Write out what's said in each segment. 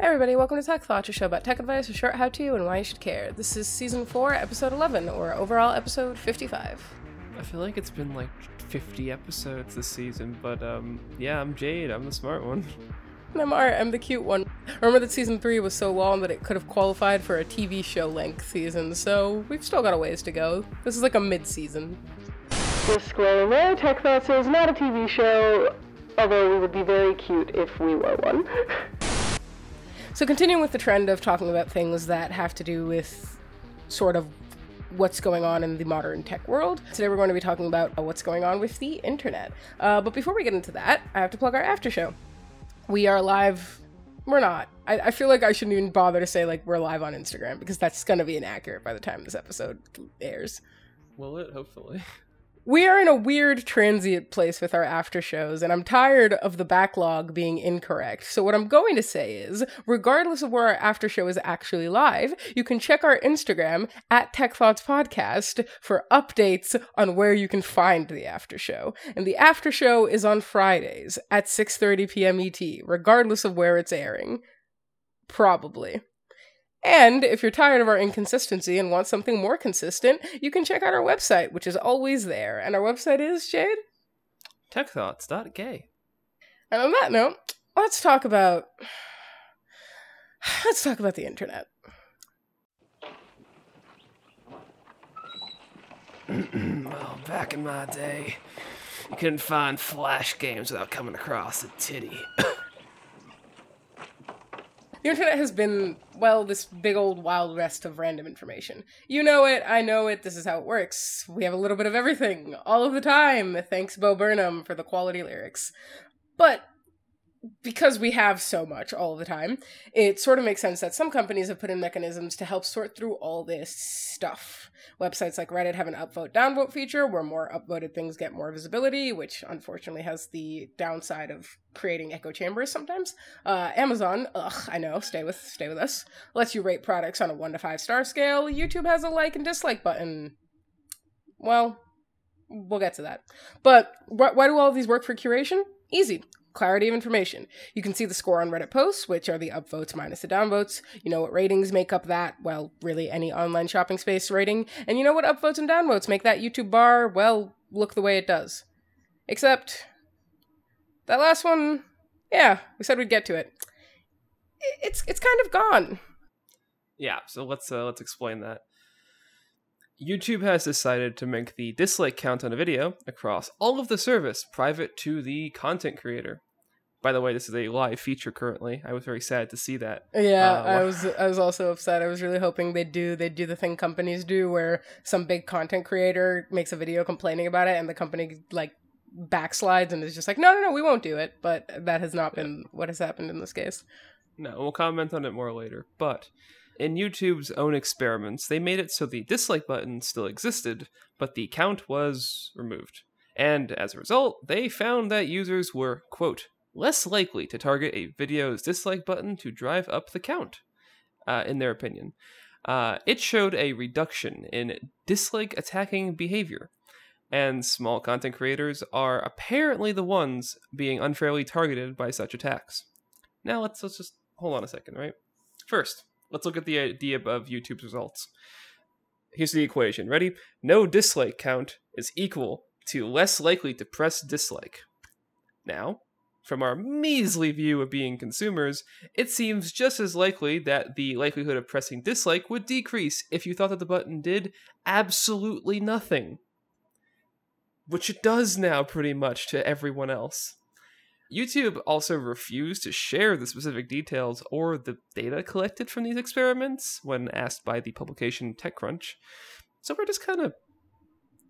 Hey everybody, welcome to Tech Thoughts, a show about tech advice, a short how-to, and why you should care. This is season 4, episode 11, or overall episode 55. I feel like it's been like 50 episodes this season, but um, yeah, I'm Jade. I'm the smart one. And I'm Art, I'm the cute one. Remember that season 3 was so long that it could have qualified for a TV show length season, so we've still got a ways to go. This is like a mid-season. Disclaimer, Tech Thoughts is not a TV show, although we would be very cute if we were one. so continuing with the trend of talking about things that have to do with sort of what's going on in the modern tech world. Today we're going to be talking about what's going on with the internet. Uh, but before we get into that, I have to plug our after show. We are live. We're not. I, I feel like I shouldn't even bother to say like we're live on Instagram because that's going to be inaccurate by the time this episode airs. Will it? Hopefully. We are in a weird transient place with our after shows, and I'm tired of the backlog being incorrect. So, what I'm going to say is, regardless of where our after show is actually live, you can check our Instagram at Tech Thoughts Podcast for updates on where you can find the after show. And the after show is on Fridays at 6:30 p.m. ET, regardless of where it's airing. Probably. And if you're tired of our inconsistency and want something more consistent, you can check out our website, which is always there. And our website is, Jade? Techthoughts.gay. And on that note, let's talk about let's talk about the internet. well, back in my day, you couldn't find flash games without coming across a titty. The internet has been, well, this big old wild west of random information. You know it, I know it, this is how it works. We have a little bit of everything, all of the time. Thanks, Bo Burnham, for the quality lyrics. But because we have so much all the time, it sort of makes sense that some companies have put in mechanisms to help sort through all this stuff. Websites like Reddit have an upvote downvote feature where more upvoted things get more visibility, which unfortunately has the downside of creating echo chambers sometimes. Uh, Amazon, ugh, I know, stay with stay with us, lets you rate products on a one to five star scale. YouTube has a like and dislike button. Well, we'll get to that. But wh- why do all of these work for curation? Easy clarity of information. You can see the score on Reddit posts, which are the upvotes minus the downvotes. You know what ratings make up that, well, really any online shopping space rating. And you know what upvotes and downvotes make that YouTube bar, well, look the way it does. Except, that last one, yeah, we said we'd get to it. It's it's kind of gone. Yeah, so let's uh, let's explain that. YouTube has decided to make the dislike count on a video across all of the service private to the content creator. By the way, this is a live feature currently. I was very sad to see that. Yeah, uh, I was I was also upset. I was really hoping they'd do they'd do the thing companies do where some big content creator makes a video complaining about it and the company like backslides and is just like, no, no, no, we won't do it. But that has not been what has happened in this case. No, we'll comment on it more later. But in YouTube's own experiments, they made it so the dislike button still existed, but the count was removed. And as a result, they found that users were, quote, less likely to target a video's dislike button to drive up the count, uh, in their opinion. Uh, it showed a reduction in dislike attacking behavior, and small content creators are apparently the ones being unfairly targeted by such attacks. Now let's let's just hold on a second, right? First, let's look at the idea of YouTube's results. Here's the equation. Ready? No dislike count is equal to less likely to press dislike. Now, from our measly view of being consumers, it seems just as likely that the likelihood of pressing dislike would decrease if you thought that the button did absolutely nothing. Which it does now, pretty much, to everyone else. YouTube also refused to share the specific details or the data collected from these experiments when asked by the publication TechCrunch. So we're just kind of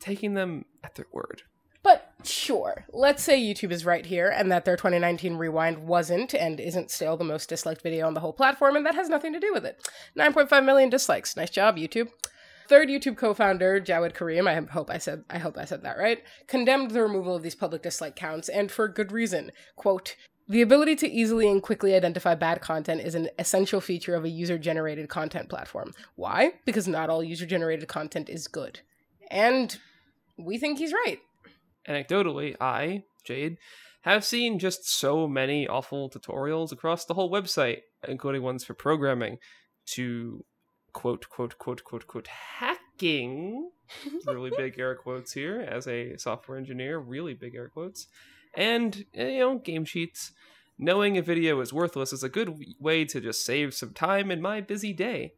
taking them at their word. But sure, let's say YouTube is right here and that their 2019 rewind wasn't and isn't still the most disliked video on the whole platform, and that has nothing to do with it. 9.5 million dislikes. Nice job, YouTube. Third YouTube co-founder Jawed Karim, I hope I said I hope I said that right, condemned the removal of these public dislike counts and for good reason. Quote, the ability to easily and quickly identify bad content is an essential feature of a user generated content platform. Why? Because not all user generated content is good. And we think he's right. Anecdotally, I, Jade, have seen just so many awful tutorials across the whole website including ones for programming, to quote, quote, quote, quote, quote, hacking. really big air quotes here as a software engineer, really big air quotes. And, eh, you know, game sheets. Knowing a video is worthless is a good way to just save some time in my busy day.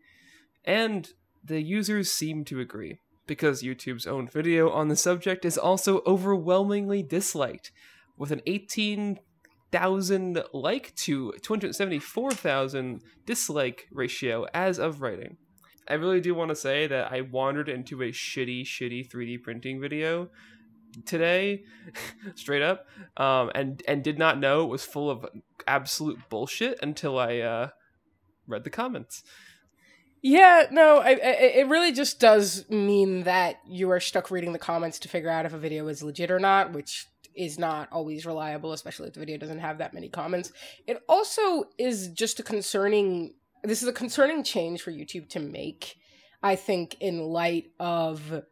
And the users seem to agree, because YouTube's own video on the subject is also overwhelmingly disliked, with an 18,000 like to 274,000 dislike ratio as of writing. I really do want to say that I wandered into a shitty, shitty 3D printing video today, straight up, um, and and did not know it was full of absolute bullshit until I uh, read the comments. Yeah, no, I, I, it really just does mean that you are stuck reading the comments to figure out if a video is legit or not, which is not always reliable, especially if the video doesn't have that many comments. It also is just a concerning. This is a concerning change for YouTube to make. I think in light of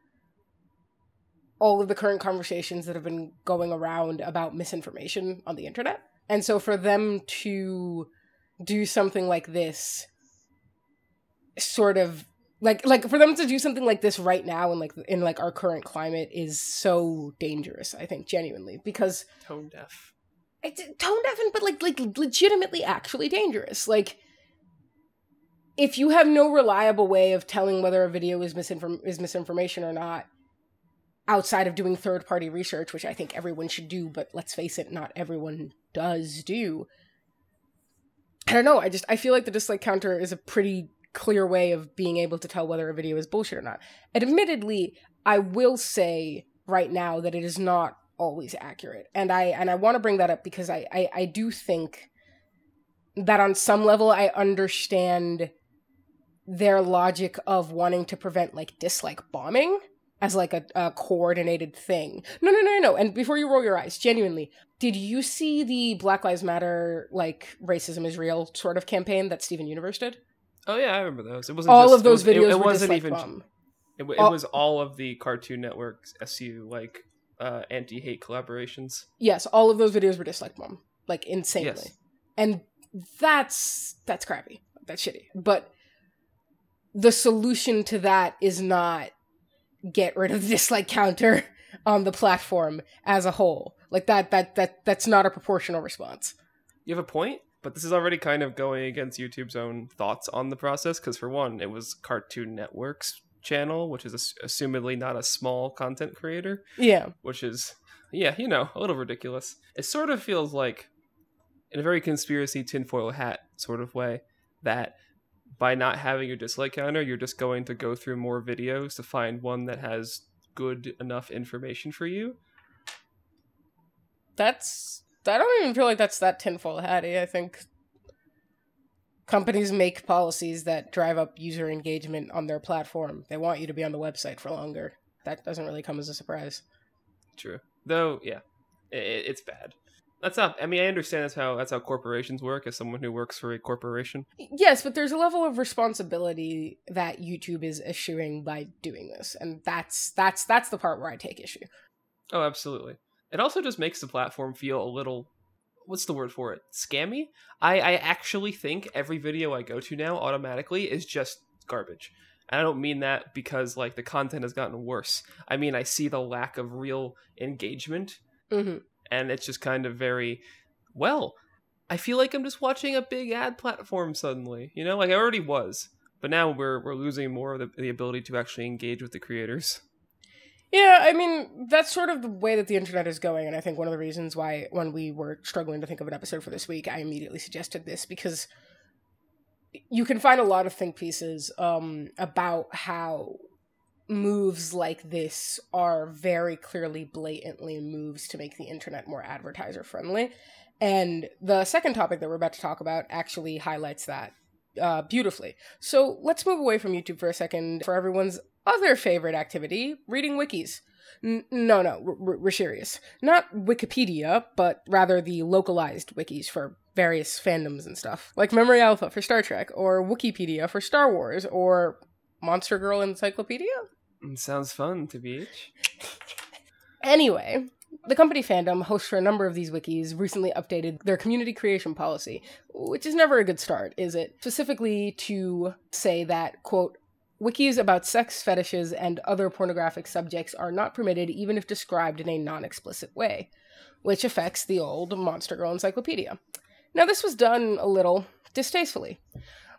all of the current conversations that have been going around about misinformation on the internet. And so for them to do something like this sort of like like for them to do something like this right now in like in like our current climate is so dangerous i think genuinely because tone deaf it's tone deaf and but like like legitimately actually dangerous like if you have no reliable way of telling whether a video is misinform is misinformation or not outside of doing third party research, which I think everyone should do, but let's face it, not everyone does do. I don't know. I just I feel like the dislike counter is a pretty clear way of being able to tell whether a video is bullshit or not. Admittedly, I will say right now that it is not always accurate. And I and I want to bring that up because I, I I do think that on some level I understand their logic of wanting to prevent like dislike bombing as like a, a coordinated thing. No, no, no, no. And before you roll your eyes, genuinely, did you see the Black Lives Matter like racism is real sort of campaign that Steven Universe did? Oh yeah, I remember those. It wasn't all just, of those it was, videos. It, it were wasn't dislike even. bomb. It, it All- was all of the Cartoon Network's SU like uh, anti-hate collaborations. Yes, all of those videos were dislike bomb, like insanely, Yes. and that's that's crappy. That's shitty. But the solution to that is not get rid of the dislike counter on the platform as a whole. Like that that that that's not a proportional response. You have a point, but this is already kind of going against YouTube's own thoughts on the process. Because for one, it was Cartoon Network's channel, which is ass- assumedly not a small content creator. Yeah. which is yeah you know a little ridiculous it sort of feels like in a very conspiracy tinfoil hat sort of way that by not having your dislike counter you're just going to go through more videos to find one that has good enough information for you That's I don't even feel like that's that tinfoil hatty. I think companies make policies that drive up user engagement on their platform. They want you to be on the website for longer. That doesn't really come as a surprise. true though yeah i i- it's bad that's not i mean i understand that's how that's how corporations work as someone who works for a corporation Yes, but there's a level of responsibility that YouTube is issuing by doing this, and that's that's that's the part where I take issue. Oh, absolutely. It also just makes the platform feel a little what's the word for it? Scammy? I, I actually think every video I go to now automatically is just garbage. And I don't mean that because like the content has gotten worse. I mean I see the lack of real engagement hmm and it's just kind of very well, I feel like I'm just watching a big ad platform suddenly. You know, like I already was. But now we're we're losing more of the, the ability to actually engage with the creators. Yeah, I mean, that's sort of the way that the internet is going, and I think one of the reasons why, when we were struggling to think of an episode for this week, I immediately suggested this because you can find a lot of think pieces um, about how moves like this are very clearly, blatantly moves to make the internet more advertiser friendly. And the second topic that we're about to talk about actually highlights that uh, beautifully. So let's move away from YouTube for a second for everyone's other favorite activity reading wikis. N- no, no, we're, we're serious. Not Wikipedia, but rather the localized wikis for various fandoms and stuff, like Memory Alpha for Star Trek, or Wookieepedia for Star Wars, or Monster Girl Encyclopedia. It sounds fun to be. Anyway, The company fandom, hosts for a number of these wikis, recently updated their community creation policy, which is never a good start, is it? Specifically to say that, quote, wikis about sex fetishes and other pornographic subjects are not permitted even if described in a non explicit way, which affects the old Monster Girl Encyclopedia. Now, this was done a little distastefully.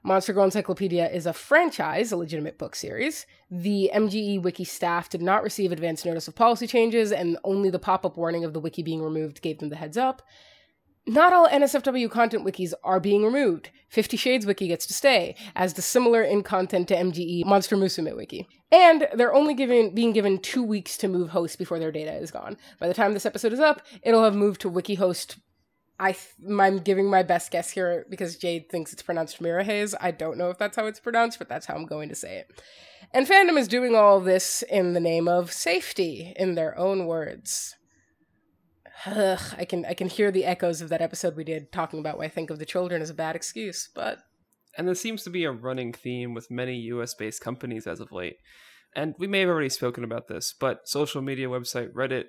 Monster Girl Encyclopedia is a franchise, a legitimate book series. The MGE Wiki staff did not receive advance notice of policy changes, and only the pop up warning of the wiki being removed gave them the heads up. Not all NSFW content wikis are being removed. Fifty Shades Wiki gets to stay, as the similar in content to MGE Monster Musume Wiki. And they're only given being given two weeks to move hosts before their data is gone. By the time this episode is up, it'll have moved to wiki I I'm giving my best guess here because Jade thinks it's pronounced Miraheze. I don't know if that's how it's pronounced, but that's how I'm going to say it. And fandom is doing all this in the name of safety, in their own words. Ugh, I can I can hear the echoes of that episode we did talking about why I think of the children as a bad excuse, but and this seems to be a running theme with many US based companies as of late. And we may have already spoken about this, but social media website Reddit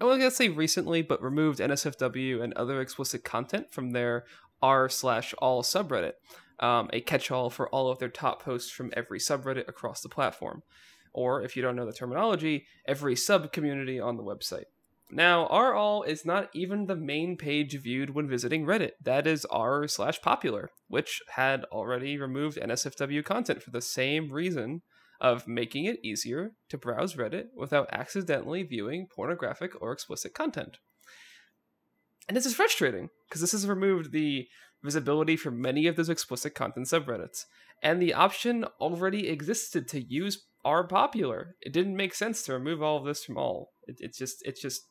I was gonna say recently, but removed NSFW and other explicit content from their r slash all subreddit, um, a catch-all for all of their top posts from every subreddit across the platform, or if you don't know the terminology, every sub community on the website. Now, r all is not even the main page viewed when visiting Reddit. That is r slash popular, which had already removed NSFW content for the same reason of making it easier to browse Reddit without accidentally viewing pornographic or explicit content. And this is frustrating because this has removed the visibility for many of those explicit content subreddits. And the option already existed to use r popular. It didn't make sense to remove all of this from all. It, it's just it's just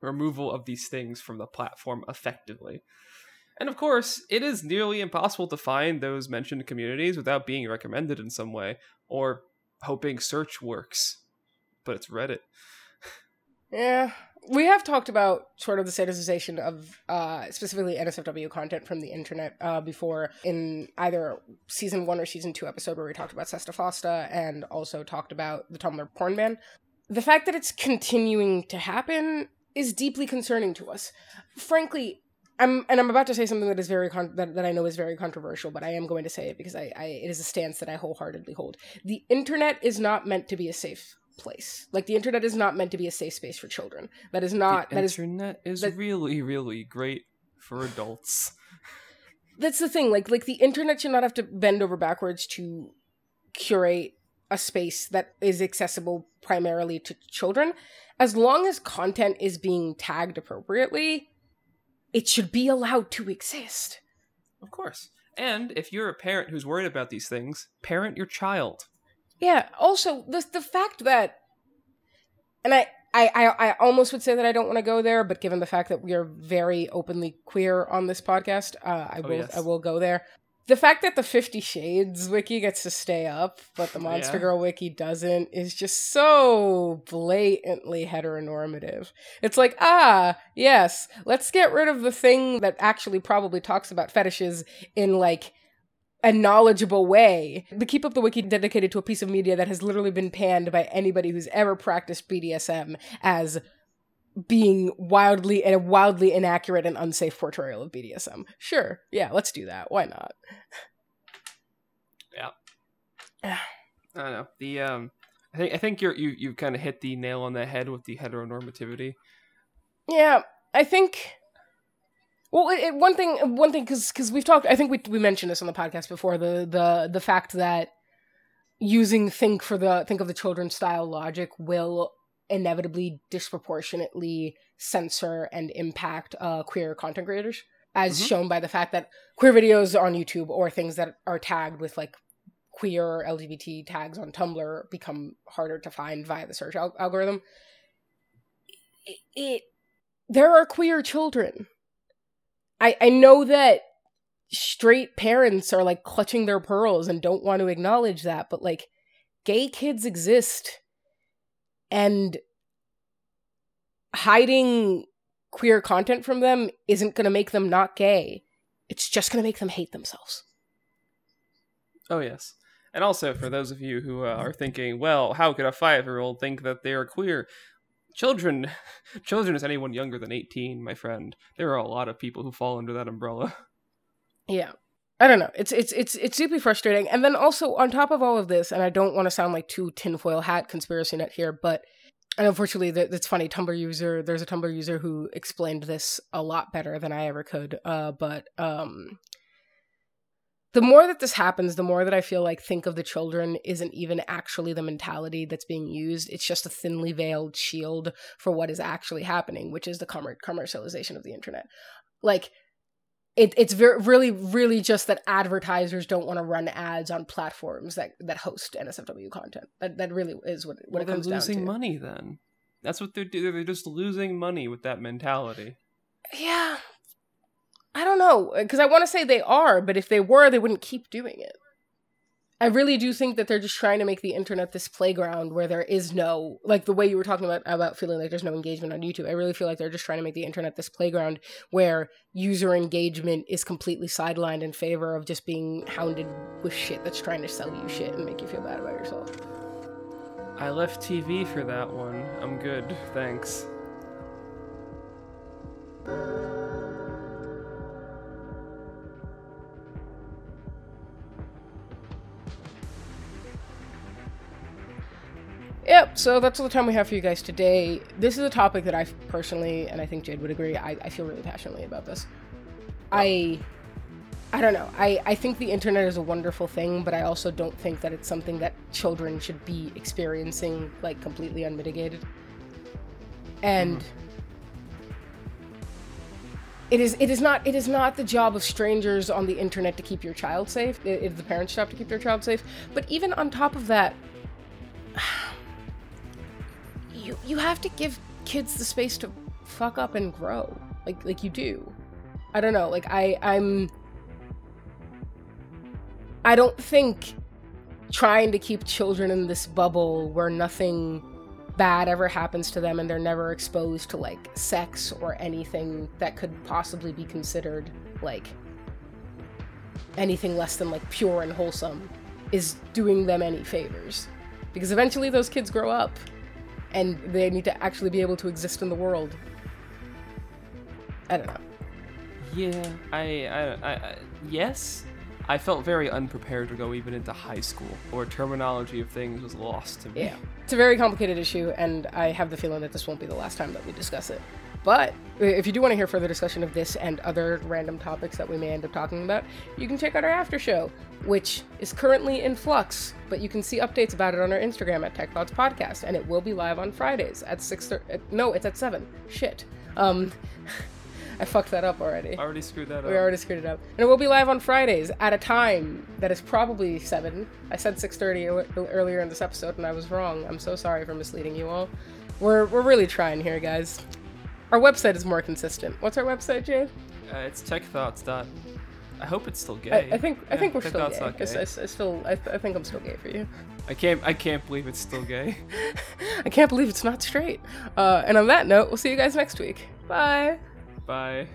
removal of these things from the platform effectively. And of course, it is nearly impossible to find those mentioned communities without being recommended in some way, or hoping search works. But it's Reddit. Yeah. We have talked about sort of the sanitization of uh, specifically NSFW content from the internet uh, before in either season one or season two episode where we talked about SESTA FOSTA and also talked about the Tumblr porn ban. The fact that it's continuing to happen is deeply concerning to us. Frankly, I'm and I'm about to say something that is very con- that, that I know is very controversial, but I am going to say it because I, I it is a stance that I wholeheartedly hold. The internet is not meant to be a safe place. Like the internet is not meant to be a safe space for children. That is not the that internet is, that, really really great for adults. That's the thing. Like like the internet should not have to bend over backwards to curate a space that is accessible primarily to children. As long as content is being tagged appropriately, it should be allowed to exist. Of course. And if you're a parent who's worried about these things, parent your child. Yeah. Also, the the fact that, and I I I, I almost would say that I don't want to go there, but given the fact that we are very openly queer on this podcast, uh, I oh, will yes. I will go there the fact that the Fifty Shades wiki gets to stay up, but the Monster yeah. Girl wiki doesn't, is just so blatantly heteronormative. It's like, ah, yes, let's get rid of the thing that actually probably talks about fetishes in like a knowledgeable way. The Keep Up the Wiki dedicated to a piece of media that has literally been panned by anybody who's ever practiced BDSM as being wildly and a wildly inaccurate and unsafe portrayal of BDSM. Sure, yeah, let's do that. Why not? Yeah. I don't know. The um I think I think you're you you kind of hit the nail on the head with the heteronormativity. Yeah, I think well, it, it, one thing, one thing, because because we've talked, I think we we mentioned this on the podcast before the the the fact that using think for the think of the children style logic will inevitably disproportionately censor and impact uh, queer content creators, as mm-hmm. shown by the fact that queer videos on YouTube or things that are tagged with like queer LGBT tags on Tumblr become harder to find via the search al- algorithm. It, it, there are queer children. I I know that straight parents are like clutching their pearls and don't want to acknowledge that, but like gay kids exist and hiding queer content from them isn't going to make them not gay. It's just going to make them hate themselves. Oh, yes. And also, for those of you who uh, are thinking, well, how could a five year old think that they are queer? children children is anyone younger than 18 my friend there are a lot of people who fall under that umbrella Yeah. I don't know. It's it's it's it's super frustrating. And then also on top of all of this, and I don't want to sound like too tinfoil hat conspiracy nut here, but and unfortunately that's funny. Tumblr user, there's a Tumblr user who explained this a lot better than I ever could. Uh, but um, the more that this happens, the more that I feel like think of the children isn't even actually the mentality that's being used. It's just a thinly veiled shield for what is actually happening, which is the commer- commercialization of the internet. Like it, it's very really really just that advertisers don't want to run ads on platforms that that host NSFW content. That that really is what what well, it comes they're losing money then that's what they're doing they're just losing money with that mentality Yeah, I don't know because I want to say they are, but if they were, they wouldn't keep doing it. I really do think that they're just trying to make the internet this playground where there is no like the way you were talking about about feeling like there's no engagement on YouTube. I really feel like they're just trying to make the internet this playground where user engagement is completely sidelined in favor of just being hounded with shit that's trying to sell you shit and make you feel bad about yourself. i left tv for that one i'm good thanks Yep, so that's all the time we have for you guys today. This is a topic that I personally, and I think Jade would agree, I, I feel really passionately about this. Oh. I I don't know. I, I think the internet is a wonderful thing, but I also don't think that it's something that children should be experiencing like completely unmitigated. And mm-hmm. it is it is not it is not the job of strangers on the internet to keep your child safe. It is the parents' job to keep their child safe. But even on top of that, you you have to give kids the space to fuck up and grow. Like like you do. I don't know. Like i i'm i don't think trying to keep children in this bubble where nothing bad ever happens to them and they're never exposed to like sex or anything that could possibly be considered like anything less than like pure and wholesome is doing them any favors. Because eventually those kids grow up and they need to actually be able to exist in the world. I don't know. Yeah, I, I, I, I, yes. I felt very unprepared to go even into high school, or terminology of things was lost to me. Yeah. It's a very complicated issue, and I have the feeling that this won't be the last time that we discuss it. But if you do want to hear further discussion of this and other random topics that we may end up talking about, you can check out our after show, which is currently in flux, but you can see updates about it on our Instagram at Tech Thoughts Podcast, and it will be live on Fridays at six thirty. No, it's at seven. Shit. Um, I fucked that up already. I already screwed that up. We already screwed it up. And it will be live on Fridays at a time that is probably 7. I said 6.30 earlier in this episode and I was wrong. I'm so sorry for misleading you all. We're, we're really trying here, guys. Our website is more consistent. What's our website, Jade? Uh, it's techthoughts. Dot. I hope it's still gay. I, I think I think we're still gay. dot 'cause I, I still I, I think I'm still gay for you. I can't. I can't believe it's still gay. I can't believe it's not straight. Uh, and on that note, we'll see you guys next week. Bye. Bye.